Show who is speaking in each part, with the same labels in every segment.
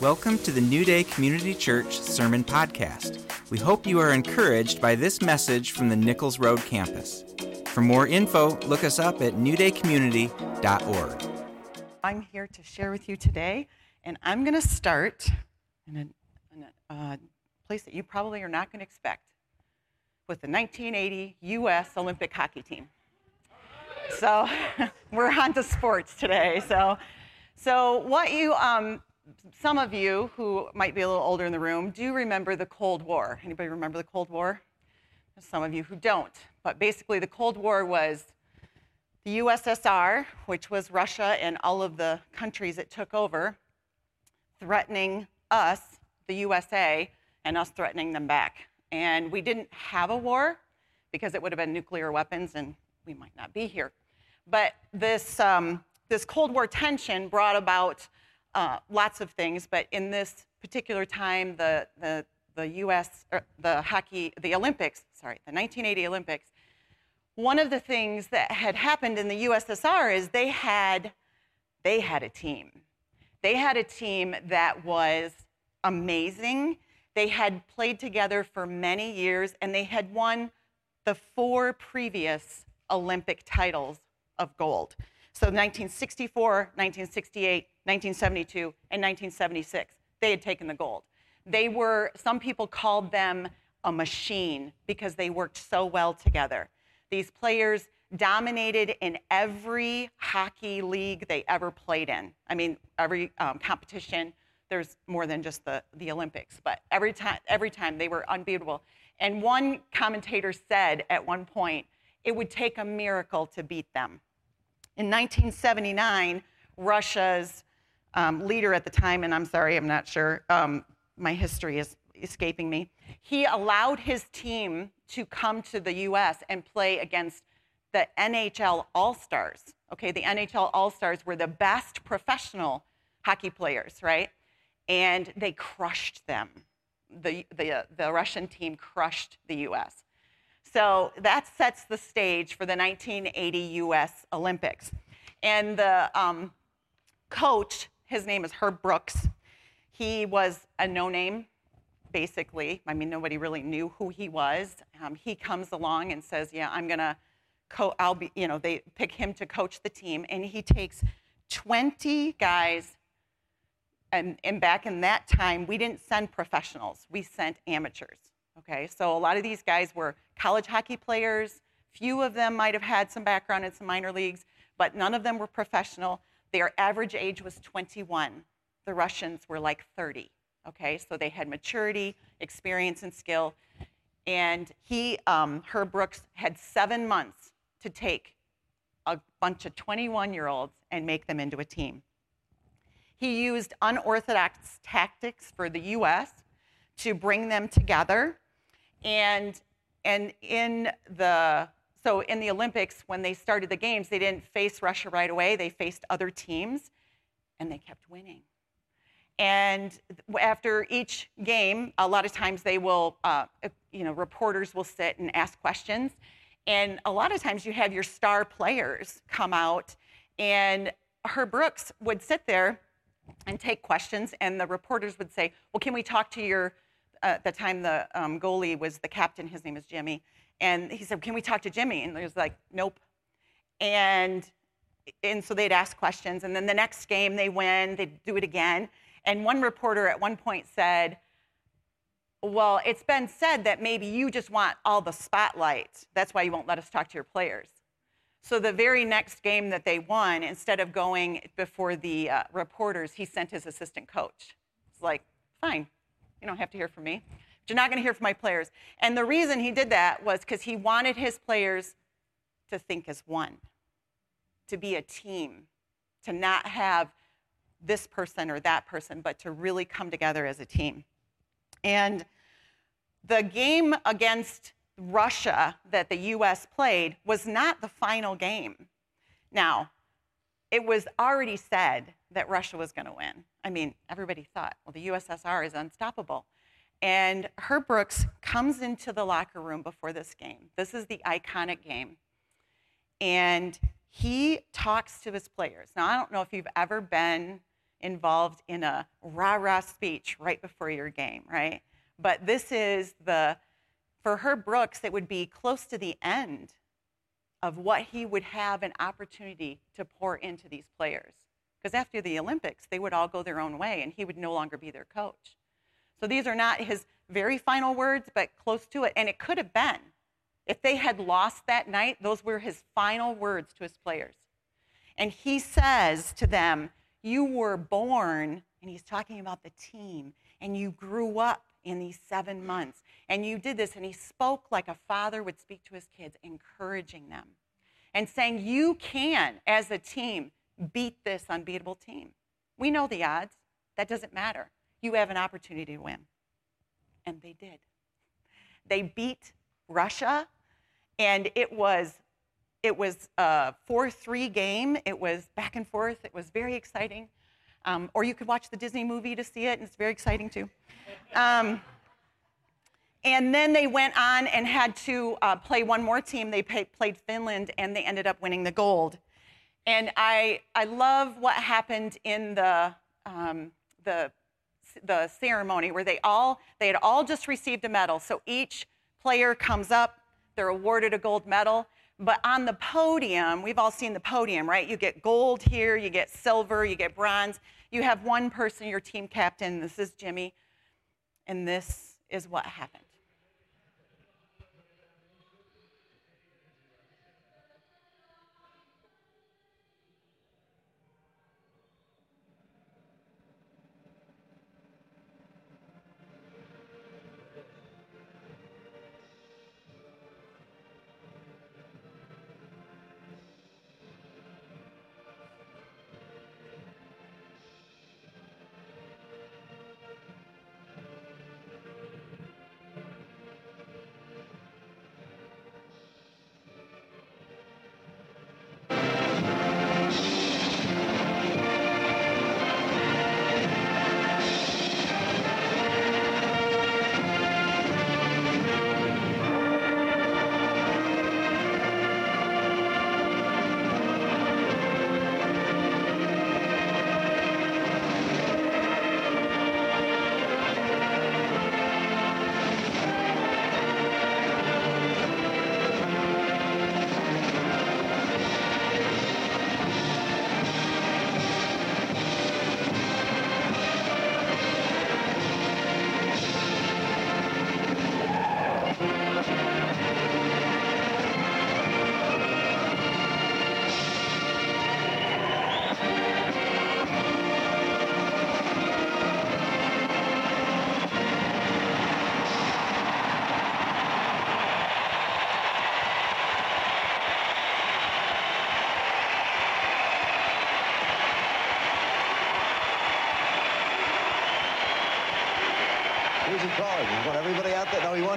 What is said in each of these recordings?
Speaker 1: Welcome to the New Day Community Church Sermon Podcast. We hope you are encouraged by this message from the Nichols Road campus. For more info, look us up at newdaycommunity.org.
Speaker 2: I'm here to share with you today, and I'm going to start in a, in a uh, place that you probably are not going to expect with the 1980 U.S. Olympic hockey team. So we're on to sports today. So, so what you, um, some of you who might be a little older in the room do remember the Cold War. Anybody remember the Cold War? There's some of you who don't. But basically, the Cold War was the USSR, which was Russia and all of the countries it took over, threatening us, the USA, and us threatening them back. And we didn't have a war because it would have been nuclear weapons and we might not be here. But this, um, this Cold War tension brought about uh, lots of things, but in this particular time, the, the, the US, er, the hockey, the Olympics, sorry, the 1980 Olympics, one of the things that had happened in the USSR is they had, they had a team. They had a team that was amazing. They had played together for many years and they had won the four previous Olympic titles of gold. So 1964, 1968, 1972, and 1976, they had taken the gold. They were, some people called them a machine because they worked so well together. These players dominated in every hockey league they ever played in. I mean, every um, competition. There's more than just the, the Olympics, but every time, every time they were unbeatable. And one commentator said at one point, it would take a miracle to beat them. In 1979, Russia's um, leader at the time, and I'm sorry, I'm not sure, um, my history is escaping me, he allowed his team to come to the US and play against the NHL All Stars. Okay, the NHL All Stars were the best professional hockey players, right? And they crushed them. The, the, the Russian team crushed the US. So that sets the stage for the 1980 US Olympics. And the um, coach, his name is Herb Brooks, he was a no name, basically. I mean, nobody really knew who he was. Um, he comes along and says, Yeah, I'm going to. Co- I'll be, you know, they pick him to coach the team, and he takes 20 guys and, and, back in that time, we didn't send professionals, we sent amateurs. Okay, so a lot of these guys were college hockey players. Few of them might have had some background in some minor leagues, but none of them were professional. Their average age was 21. The Russians were like 30. Okay, so they had maturity, experience, and skill. And he, um, Herb Brooks, had seven months to take a bunch of 21 year olds and make them into a team. He used unorthodox tactics for the US to bring them together and, and in the, so in the Olympics, when they started the games, they didn't face Russia right away. They faced other teams, and they kept winning. And after each game, a lot of times they will, uh, you know, reporters will sit and ask questions. And a lot of times you have your star players come out, and Herb Brooks would sit there and take questions, and the reporters would say, Well, can we talk to your at the time the um, goalie was the captain. His name is Jimmy. And he said, Can we talk to Jimmy? And he was like, Nope. And, and so they'd ask questions. And then the next game they win, they'd do it again. And one reporter at one point said, Well, it's been said that maybe you just want all the spotlight. That's why you won't let us talk to your players. So the very next game that they won, instead of going before the uh, reporters, he sent his assistant coach. It's like, fine, you don't have to hear from me. But you're not going to hear from my players. And the reason he did that was because he wanted his players to think as one, to be a team, to not have this person or that person, but to really come together as a team. And the game against Russia that the US played was not the final game. Now, it was already said that Russia was going to win. I mean, everybody thought, well, the USSR is unstoppable. And Herb Brooks comes into the locker room before this game. This is the iconic game. And he talks to his players. Now, I don't know if you've ever been involved in a rah rah speech right before your game, right? But this is the, for Herb Brooks, it would be close to the end of what he would have an opportunity to pour into these players. Because after the Olympics, they would all go their own way and he would no longer be their coach. So these are not his very final words, but close to it. And it could have been. If they had lost that night, those were his final words to his players. And he says to them, You were born, and he's talking about the team, and you grew up in these seven months, and you did this. And he spoke like a father would speak to his kids, encouraging them and saying, You can, as a team, beat this unbeatable team. We know the odds. That doesn't matter. You have an opportunity to win. And they did. They beat Russia, and it was it was a 4-3 game. It was back and forth. It was very exciting. Um, or you could watch the Disney movie to see it, and it's very exciting too. Um, and then they went on and had to uh, play one more team. They pay, played Finland, and they ended up winning the gold. And I, I love what happened in the, um, the, the ceremony where they all they had all just received a medal. So each player comes up, they're awarded a gold medal. But on the podium, we've all seen the podium, right? You get gold here, you get silver, you get bronze. You have one person, your team captain. This is Jimmy. And this is what happened.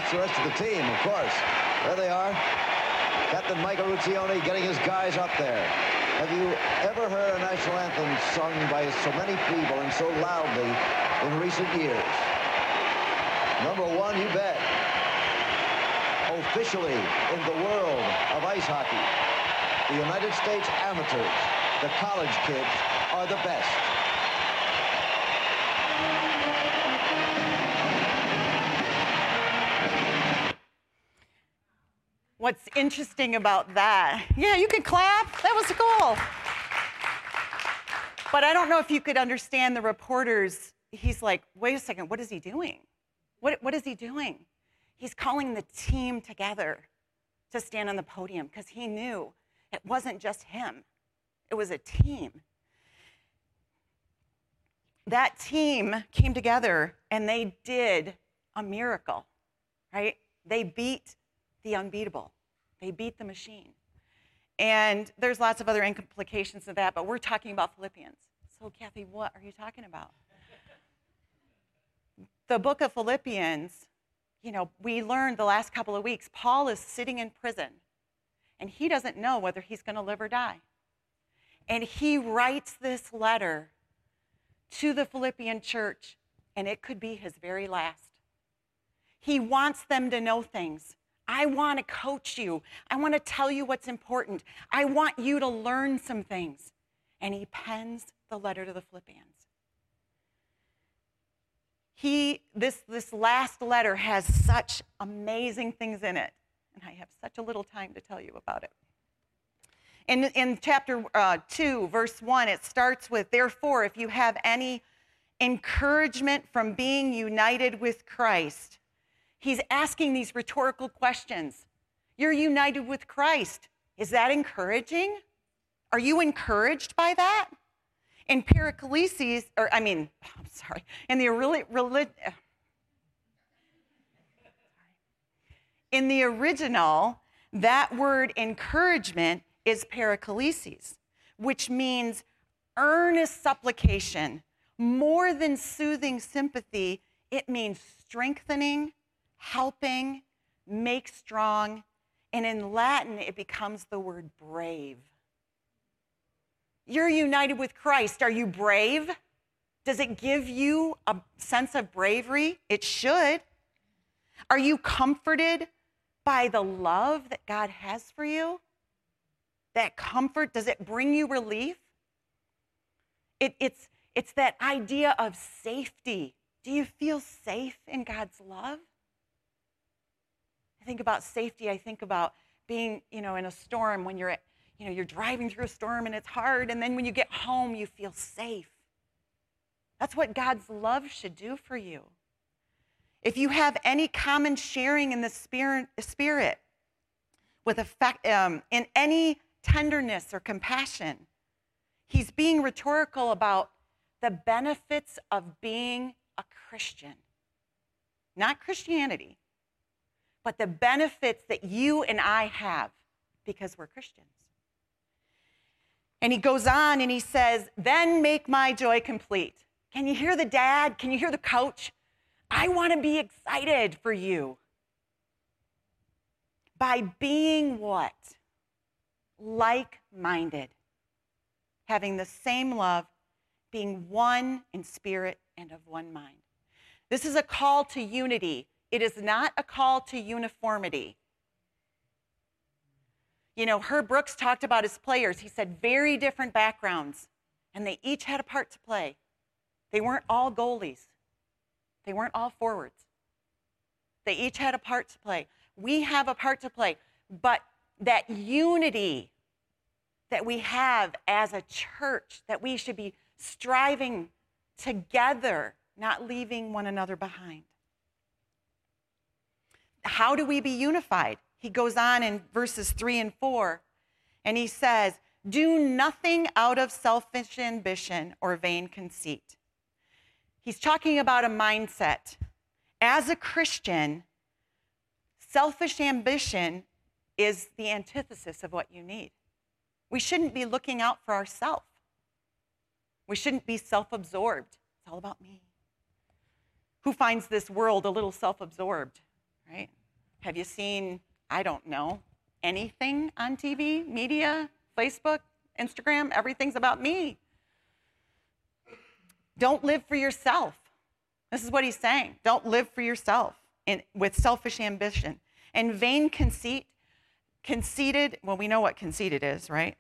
Speaker 3: He the rest of the team, of course. There they are. Captain Mike Eruzione getting his guys up there. Have you ever heard a national anthem sung by so many people and so loudly in recent years? Number one, you bet. Officially in the world of ice hockey, the United States amateurs, the college kids, are the best.
Speaker 2: Interesting about that. Yeah, you can clap. That was cool. But I don't know if you could understand the reporters. He's like, wait a second, what is he doing? What, what is he doing? He's calling the team together to stand on the podium because he knew it wasn't just him, it was a team. That team came together and they did a miracle, right? They beat the unbeatable. They beat the machine. And there's lots of other implications of that, but we're talking about Philippians. So, Kathy, what are you talking about? the book of Philippians, you know, we learned the last couple of weeks, Paul is sitting in prison and he doesn't know whether he's going to live or die. And he writes this letter to the Philippian church, and it could be his very last. He wants them to know things. I want to coach you. I want to tell you what's important. I want you to learn some things. And he pens the letter to the Philippians. he, this, this last letter has such amazing things in it, and I have such a little time to tell you about it. In, in chapter uh, 2, verse 1, it starts with, Therefore, if you have any encouragement from being united with Christ, he's asking these rhetorical questions. You're united with Christ. Is that encouraging? Are you encouraged by that? In Periclesis, or I mean, I'm sorry, in the in the original, that word encouragement is periklesis, which means earnest supplication. More than soothing sympathy, it means strengthening, helping, make strong. And in Latin, it becomes the word brave. You're united with Christ. Are you brave? Does it give you a sense of bravery? It should. Are you comforted by the love that God has for you? that comfort? Does it bring you relief? It, it's, it's that idea of safety. Do you feel safe in God's love? Think about safety. I think about being, you know, in a storm when you're, you know, you're driving through a storm and it's hard, and then when you get home, you feel safe. That's what God's love should do for you. If you have any common sharing in the spirit, spirit with effect um, in any tenderness or compassion. He's being rhetorical about the benefits of being a Christian. Not Christianity, but the benefits that you and I have because we're Christians. And he goes on and he says, Then make my joy complete. Can you hear the dad? Can you hear the coach? I want to be excited for you. By being what? like minded, having the same love, being one in spirit and of one mind. This is a call to unity. It is not a call to uniformity. You know, Herb Brooks talked about his players. He said very different backgrounds, and they each had a part to play. They weren't all goalies, they weren't all forwards. They each had a part to play. We have a part to play, but that unity that we have as a church, that we should be striving together, not leaving one another behind. How do we be unified? He goes on in verses 3 and 4, and he says, Do nothing out of selfish ambition or vain conceit. He's talking about a mindset. As a Christian, selfish ambition is the antithesis of what you need. We shouldn't be looking out for ourselves. We shouldn't be self absorbed. It's all about me. Who finds this world a little self absorbed, right? Have you seen, I don't know, anything on TV, media, Facebook, Instagram? Everything's about me. Don't live for yourself. This is what he's saying. Don't live for yourself in, with selfish ambition. And vain conceit Conceited, well, we know what conceited is, right?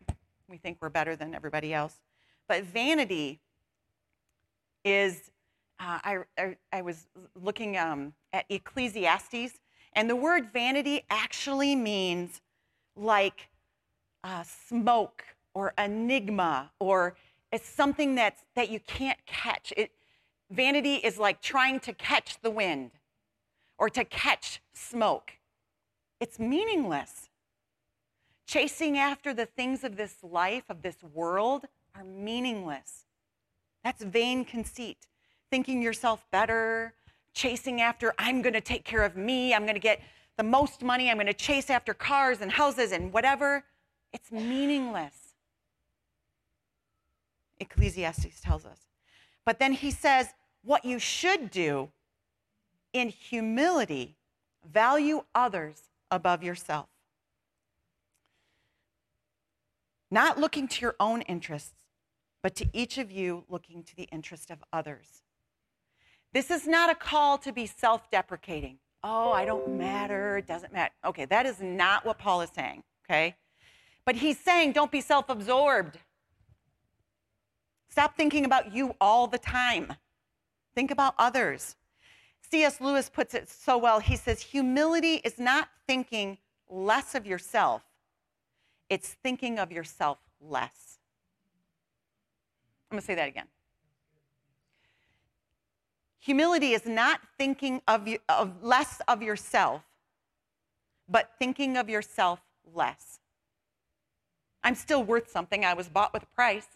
Speaker 2: We think we're better than everybody else. But vanity is, uh, I, I, I, was looking um, at Ecclesiastes, and the word vanity actually means like uh, smoke or enigma, or it's something that's, that you can't catch. It, vanity is like trying to catch the wind or to catch smoke. It's meaningless. Chasing after the things of this life, of this world, are meaningless. That's vain conceit. Thinking yourself better, chasing after, I'm going to take care of me, I'm going to get the most money, I'm going to chase after cars and houses and whatever. It's meaningless. Ecclesiastes tells us. But then he says, what you should do in humility, value others above yourself. not looking to your own interests, but to each of you looking to the interest of others. This is not a call to be self deprecating. Oh, I don't matter, it doesn't matter. Okay, that is not what Paul is saying, okay? But he's saying don't be self absorbed. Stop thinking about you all the time. Think about others. C.S. Lewis puts it so well. He says, Humility is not thinking less of yourself, it's thinking of yourself less. I'm going to say that again. Humility is not thinking of, you, of less of yourself, but thinking of yourself less. I'm still worth something. I was bought with a price.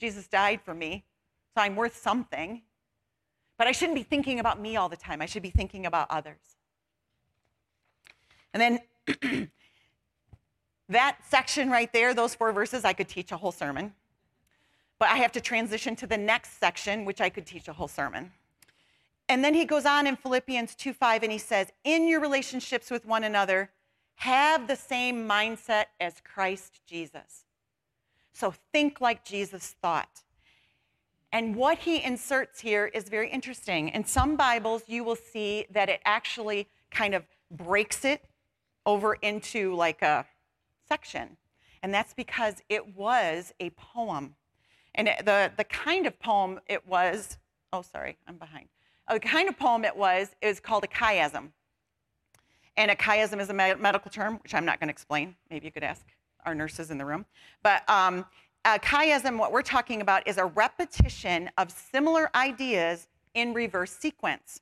Speaker 2: Jesus died for me, so I'm worth something. But I shouldn't be thinking about me all the time. I should be thinking about others. And then that section right there, those four verses, I could teach a whole sermon. But I have to transition to the next section, which I could teach a whole sermon. And then he goes on in Philippians 2 5, and he says, In your relationships with one another, have the same mindset as Christ Jesus. So think like Jesus thought. And what he inserts here is very interesting. In some Bibles, you will see that it actually kind of breaks it over into like a section. And that's because it was a poem. And the, the kind of poem it was, oh, sorry, I'm behind. The kind of poem it was is called a chiasm. And a chiasm is a medical term, which I'm not going to explain. Maybe you could ask our nurses in the room. But um, uh, chiasm, what we're talking about, is a repetition of similar ideas in reverse sequence.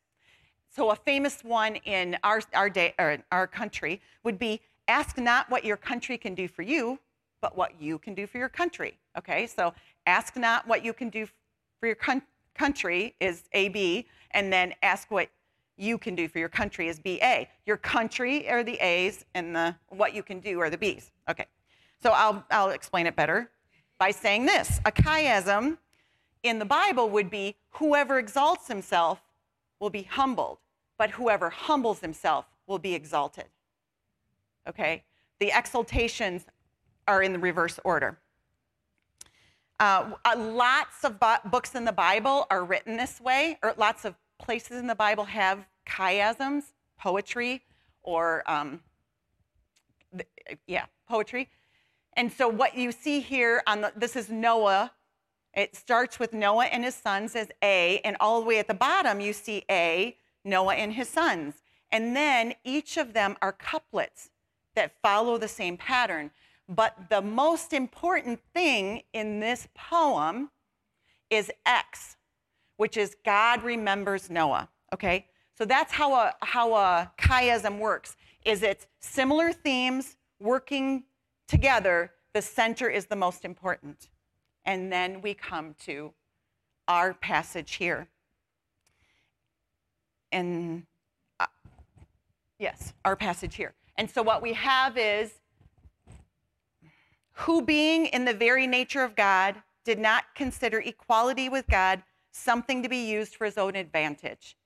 Speaker 2: So, a famous one in our, our, day, or our country would be ask not what your country can do for you, but what you can do for your country. Okay, so ask not what you can do for your con- country is AB, and then ask what you can do for your country is BA. Your country are the A's, and the what you can do are the B's. Okay, so I'll, I'll explain it better by saying this a chiasm in the Bible would be whoever exalts himself will be humbled, but whoever humbles himself will be exalted. Okay? The exaltations are in the reverse order. Uh, uh, lots of books in the Bible are written this way, or lots of places in the Bible have chiasms, poetry, or um, yeah, poetry. And so what you see here on the, this is Noah. It starts with Noah and his sons as A, and all the way at the bottom you see A, Noah and his sons. And then each of them are couplets that follow the same pattern. But the most important thing in this poem is X, which is God remembers Noah. Okay? So that's how a how a chiasm works. Is it's similar themes working together, the center is the most important. And then we come to our passage here. And uh, yes, our passage here. And so what we have is who, being in the very nature of God, did not consider equality with God something to be used for his own advantage.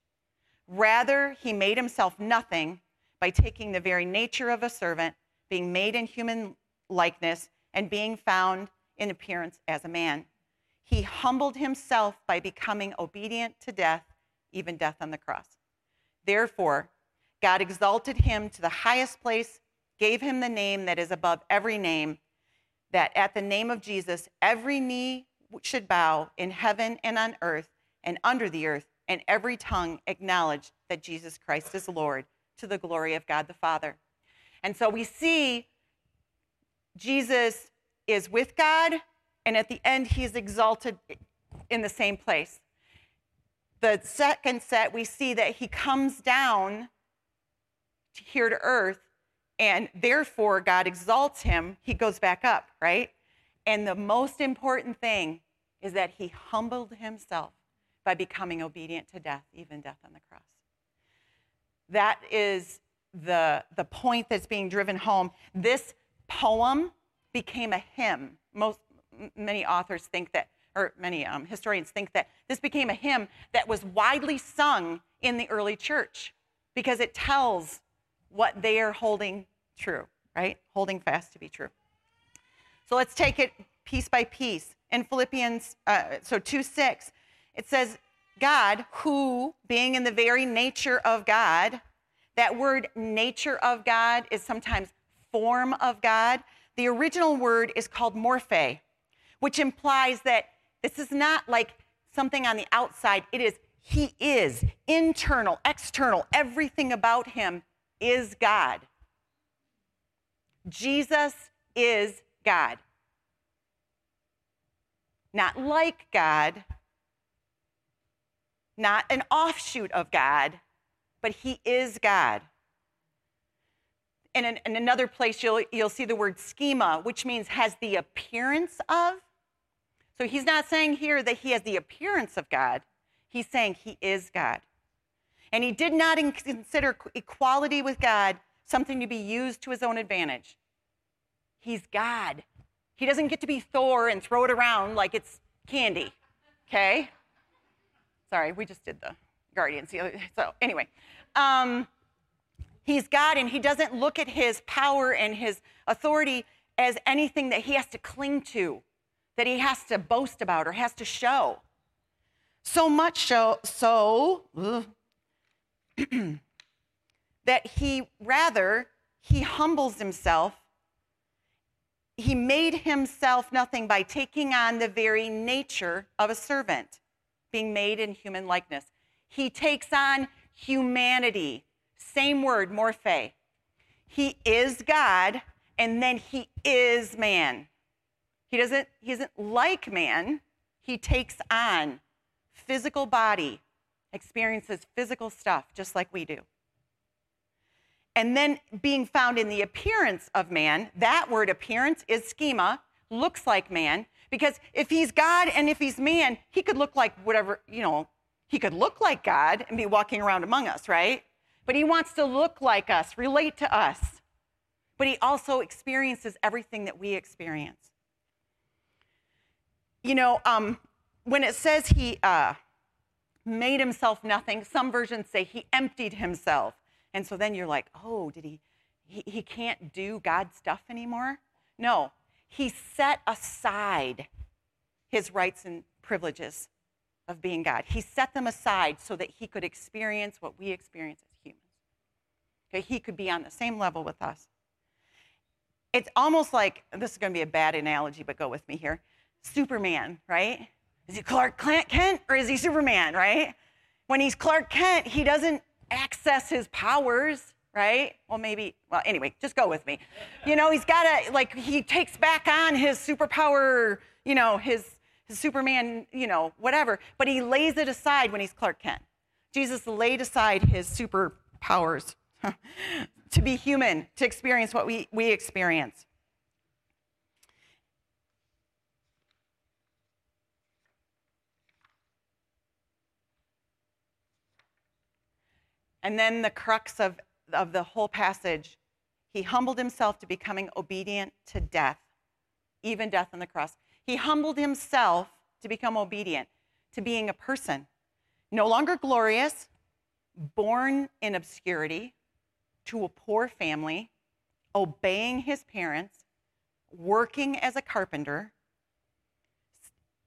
Speaker 2: Rather, he made himself nothing by taking the very nature of a servant, being made in human likeness and being found in appearance as a man. He humbled himself by becoming obedient to death, even death on the cross. Therefore, God exalted him to the highest place, gave him the name that is above every name, that at the name of Jesus, every knee should bow in heaven and on earth and under the earth, and every tongue acknowledge that Jesus Christ is Lord to the glory of God the Father. And so we see Jesus is with God, and at the end, he is exalted in the same place. The second set, we see that he comes down here to earth, and therefore God exalts him. He goes back up, right? And the most important thing is that he humbled himself by becoming obedient to death, even death on the cross. That is the, the point that's being driven home. This poem became a hymn. Most, many authors think that, or many um, historians think that this became a hymn that was widely sung in the early church because it tells what they are holding true, right? Holding fast to be true. So let's take it piece by piece. In Philippians, uh, so 2 6, it says, God, who, being in the very nature of God, that word nature of God is sometimes form of God. The original word is called morphe, which implies that this is not like something on the outside, it is He is internal, external, everything about him is God. Jesus is God. Not like God, not an offshoot of God, but he is God. And in, in, another place, you'll, you'll see the word schema, which means has the appearance of. So he's not saying here that he has the appearance of God, he's saying he is God. And he did not consider equality with God something to be used to his own advantage. He's God. He doesn't get to be Thor and throw it around like it's candy, okay? Sorry, we just did the Guardians. So, anyway, um, he's God and he doesn't look at his power and his authority as anything that he has to cling to, that he has to boast about or has to show. So much so, so that he rather he humbles himself. He made himself nothing by taking on the very nature of a servant being made in human likeness. He takes on humanity. Same word morphe. He is god and then he is man. He doesn't he isn't like man. He takes on physical body experiences physical stuff just like we do. And then being found in the appearance of man, that word appearance is schema, looks like man, because if he's God and if he's man, he could look like whatever, you know, he could look like God and be walking around among us, right? But he wants to look like us, relate to us. But he also experiences everything that we experience. You know, um, when it says he, uh, made himself nothing. Some versions say he emptied himself. And so then you're like, oh, did he, he, he can't do God's stuff anymore? No, he set aside his rights and privileges of being God. He set them aside so that he could experience what we experience as humans. Okay, he could be on the same level with us. It's almost like this is going to be a bad analogy, but go with me here. Superman, right? Is he Clark Kent or is he Superman, right? When he's Clark Kent, he doesn't access his powers, right? Well, maybe, well, anyway, just go with me. You know, he's got to, like, he takes back on his superpower, you know, his, his Superman, you know, whatever, but he lays it aside when he's Clark Kent. Jesus laid aside his superpowers to be human, to experience what we, we experience. And then the crux of, of the whole passage, he humbled himself to becoming obedient to death, even death on the cross. He humbled himself to become obedient, to being a person, no longer glorious, born in obscurity, to a poor family, obeying his parents, working as a carpenter,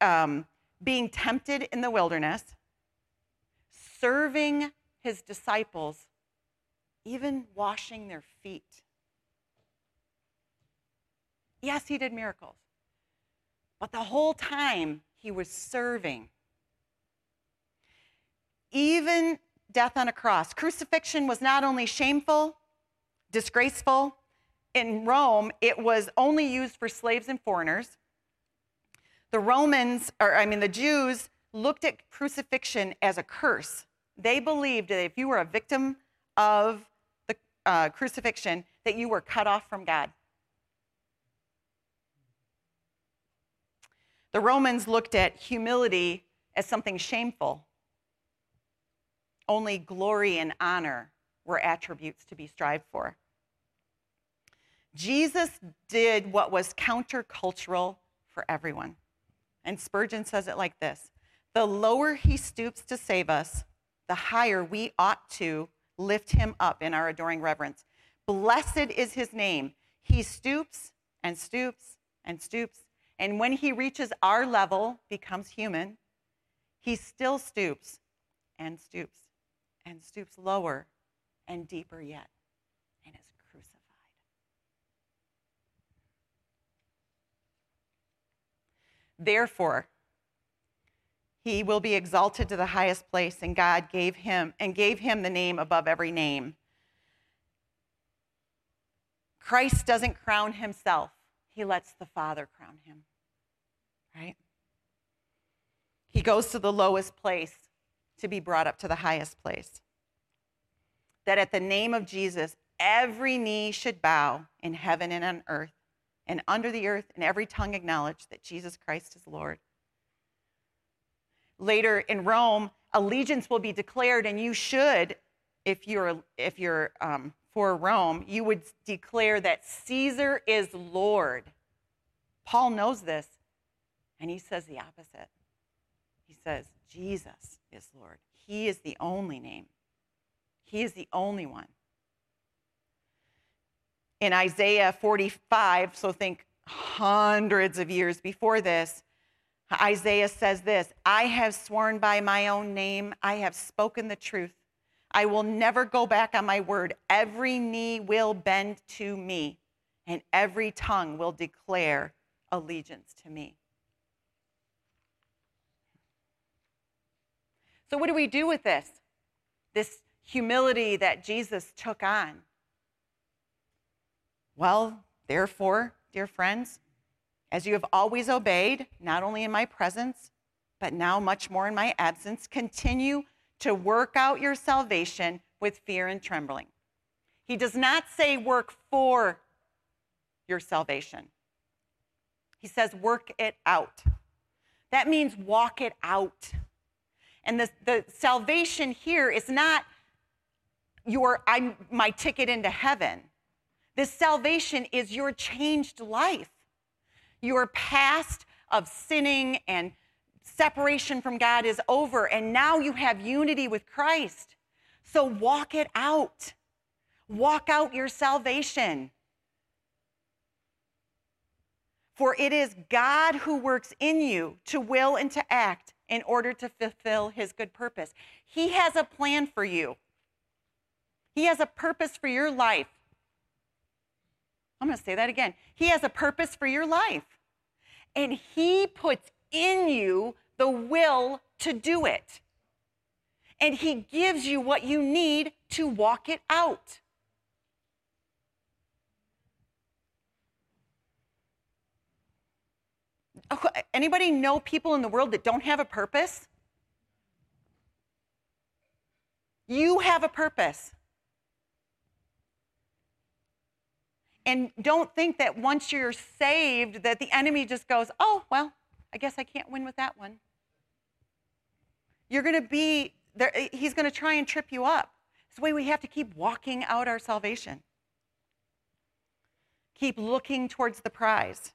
Speaker 2: um, being tempted in the wilderness, serving his disciples, even washing their feet. Yes, he did miracles, but the whole time he was serving. Even death on a cross. Crucifixion was not only shameful, disgraceful, in Rome, it was only used for slaves and foreigners. The Romans, or I mean, the Jews, looked at crucifixion as a curse. They believed that if you were a victim of the uh, crucifixion, that you were cut off from God. The Romans looked at humility as something shameful. Only glory and honor were attributes to be strived for. Jesus did what was countercultural for everyone. And Spurgeon says it like this The lower he stoops to save us, the higher we ought to lift him up in our adoring reverence. Blessed is his name. He stoops and stoops and stoops. And when he reaches our level, becomes human, he still stoops and stoops and stoops lower and deeper yet and is crucified. Therefore, he will be exalted to the highest place, and God gave him and gave him the name above every name. Christ doesn't crown himself, he lets the Father crown him. Right? He goes to the lowest place to be brought up to the highest place. That at the name of Jesus, every knee should bow in heaven and on earth and under the earth, and every tongue acknowledge that Jesus Christ is Lord. Later in Rome, allegiance will be declared, and you should, if you're, if you're um, for Rome, you would declare that Caesar is Lord. Paul knows this, and he says the opposite. He says, Jesus is Lord. He is the only name, He is the only one. In Isaiah 45, so think hundreds of years before this, Isaiah says this I have sworn by my own name, I have spoken the truth. I will never go back on my word. Every knee will bend to me, and every tongue will declare allegiance to me. So, what do we do with this? This humility that Jesus took on? Well, therefore, dear friends, as you have always obeyed, not only in my presence, but now much more in my absence, continue to work out your salvation with fear and trembling. He does not say work for your salvation, he says work it out. That means walk it out. And the, the salvation here is not your I'm my ticket into heaven. This salvation is your changed life. Your past of sinning and separation from God is over, and now you have unity with Christ. So walk it out. Walk out your salvation. For it is God who works in you to will and to act in order to fulfill his good purpose. He has a plan for you, He has a purpose for your life. I'm going to say that again. He has a purpose for your life. And He puts in you the will to do it. And He gives you what you need to walk it out. Anybody know people in the world that don't have a purpose? You have a purpose. And don't think that once you're saved that the enemy just goes, "Oh, well, I guess I can't win with that one." You're going to be there eh, he's going to try and trip you up. It's the way we have to keep walking out our salvation. Keep looking towards the prize.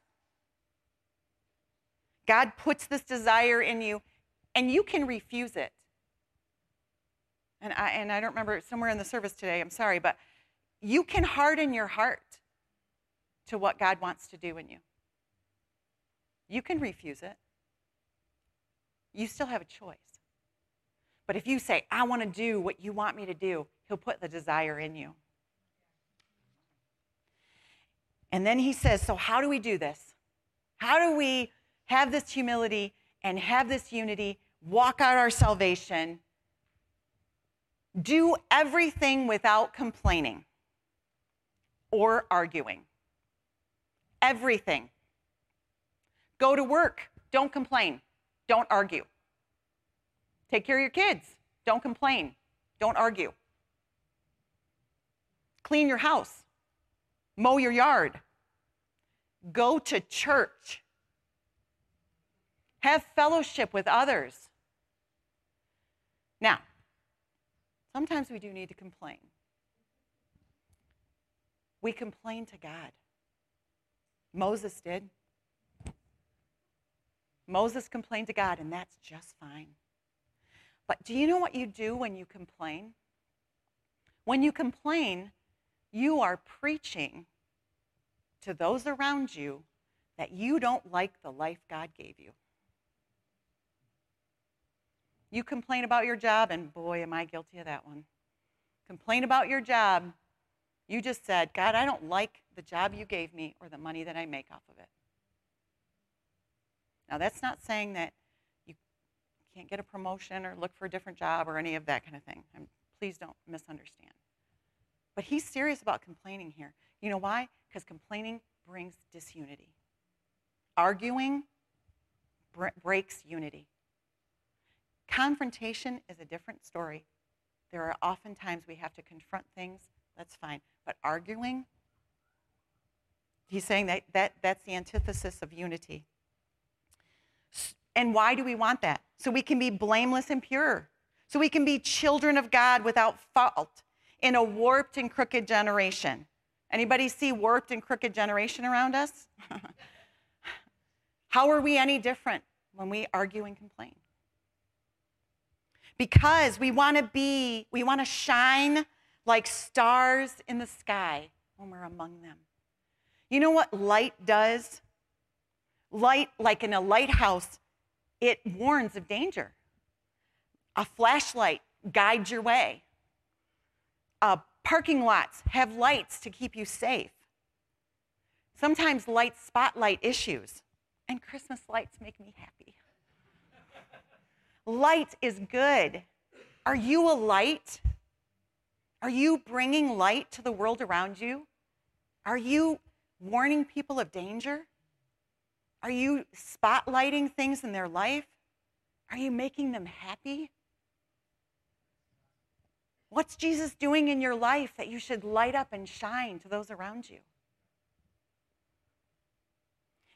Speaker 2: God puts this desire in you, and you can refuse it. And I, and I don't remember somewhere in the service today, I'm sorry, but you can harden your heart to what God wants to do in you. You can refuse it. You still have a choice. But if you say, I want to do what you want me to do, He'll put the desire in you. And then He says, So, how do we do this? How do we have this humility and have this unity, walk out our salvation, do everything without complaining or arguing. Everything. Go to work, don't complain, don't argue. Take care of your kids, don't complain, don't argue. Clean your house, mow your yard, go to church have fellowship with others. Now, sometimes we do need to complain. We complain to God. Moses did. Moses complained to God, and that's just fine. But do you know what you do when you complain? When you complain, you are preaching to those around you that you don't like the life God gave you. You complain about your job, and boy, am I guilty of that one. Complain about your job. You just said, God, I don't like the job you gave me or the money that I make off of it. Now, that's not saying that you can't get a promotion or look for a different job or any of that kind of thing. I'm, please don't misunderstand. But he's serious about complaining here. You know why? Because complaining brings disunity. Arguing breaks unity. Confrontation is a different story. There are often times we have to confront things, that's fine. But arguing, he's saying that, that that's the antithesis of unity. And why do we want that? So we can be blameless and pure. So we can be children of God without fault in a warped and crooked generation. Anybody see warped and crooked generation around us? How are we any different when we argue and complain? Because we want to be, we want to shine like stars in the sky when we're among them. You know what light does? Light, like in a lighthouse, it warns of danger. A flashlight guides your way. Uh, parking lots have lights to keep you safe. Sometimes lights spotlight issues, and Christmas lights make me happy. light is good. Are you a light? Are you bringing light to the world around you? Are you warning people of danger? Are you spotlighting things in their life? Are you making them happy? What's Jesus doing in your life that you should light up and shine to those around you?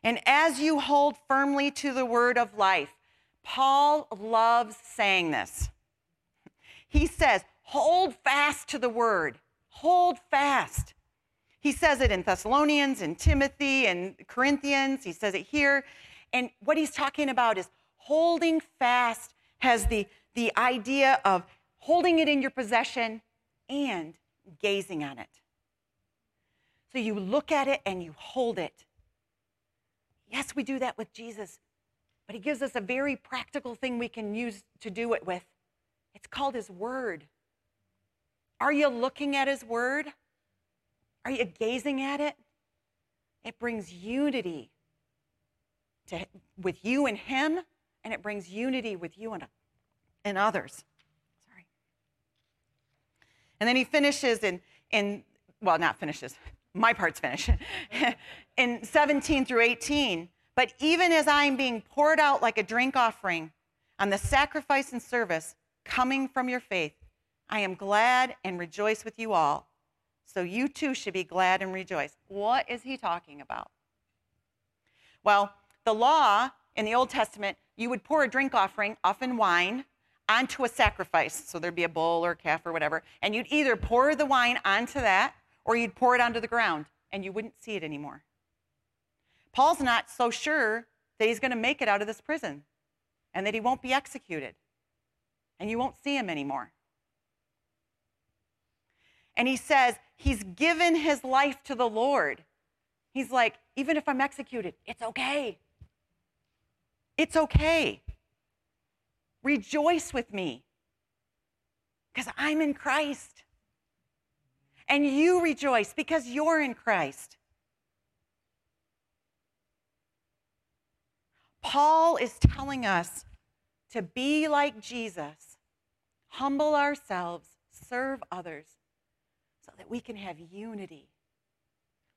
Speaker 2: And as you hold firmly to the word of life, Paul loves saying this. He says, hold fast to the word, hold fast. He says it in Thessalonians, in Timothy, and Corinthians. He says it here. And what he's talking about is holding fast has the, the idea of holding it in your possession and gazing on it. So you look at it and you hold it. Yes, we do that with Jesus, but he gives us a very practical thing we can use to do it with. It's called his word. Are you looking at his word? Are you gazing at it? It brings unity to, with you and Him, and it brings unity with you and, and others. Sorry. And then he finishes in, in well, not finishes, my part's finished, in 17 through 18. But even as I am being poured out like a drink offering on the sacrifice and service coming from your faith, I am glad and rejoice with you all. So you too should be glad and rejoice. What is he talking about? Well, the law in the Old Testament, you would pour a drink offering, often wine, onto a sacrifice. So there'd be a bull or a calf or whatever. And you'd either pour the wine onto that or you'd pour it onto the ground and you wouldn't see it anymore. Paul's not so sure that he's going to make it out of this prison and that he won't be executed and you won't see him anymore. And he says he's given his life to the Lord. He's like, even if I'm executed, it's okay. It's okay. Rejoice with me because I'm in Christ. And you rejoice because you're in Christ. Paul is telling us to be like Jesus, humble ourselves, serve others, that we can have unity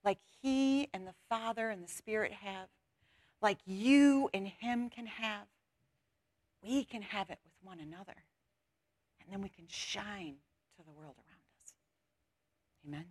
Speaker 2: like he and the Father and the Spirit have like you and him can have, we can have it with one another. And then we can shine to the world around us. Amen.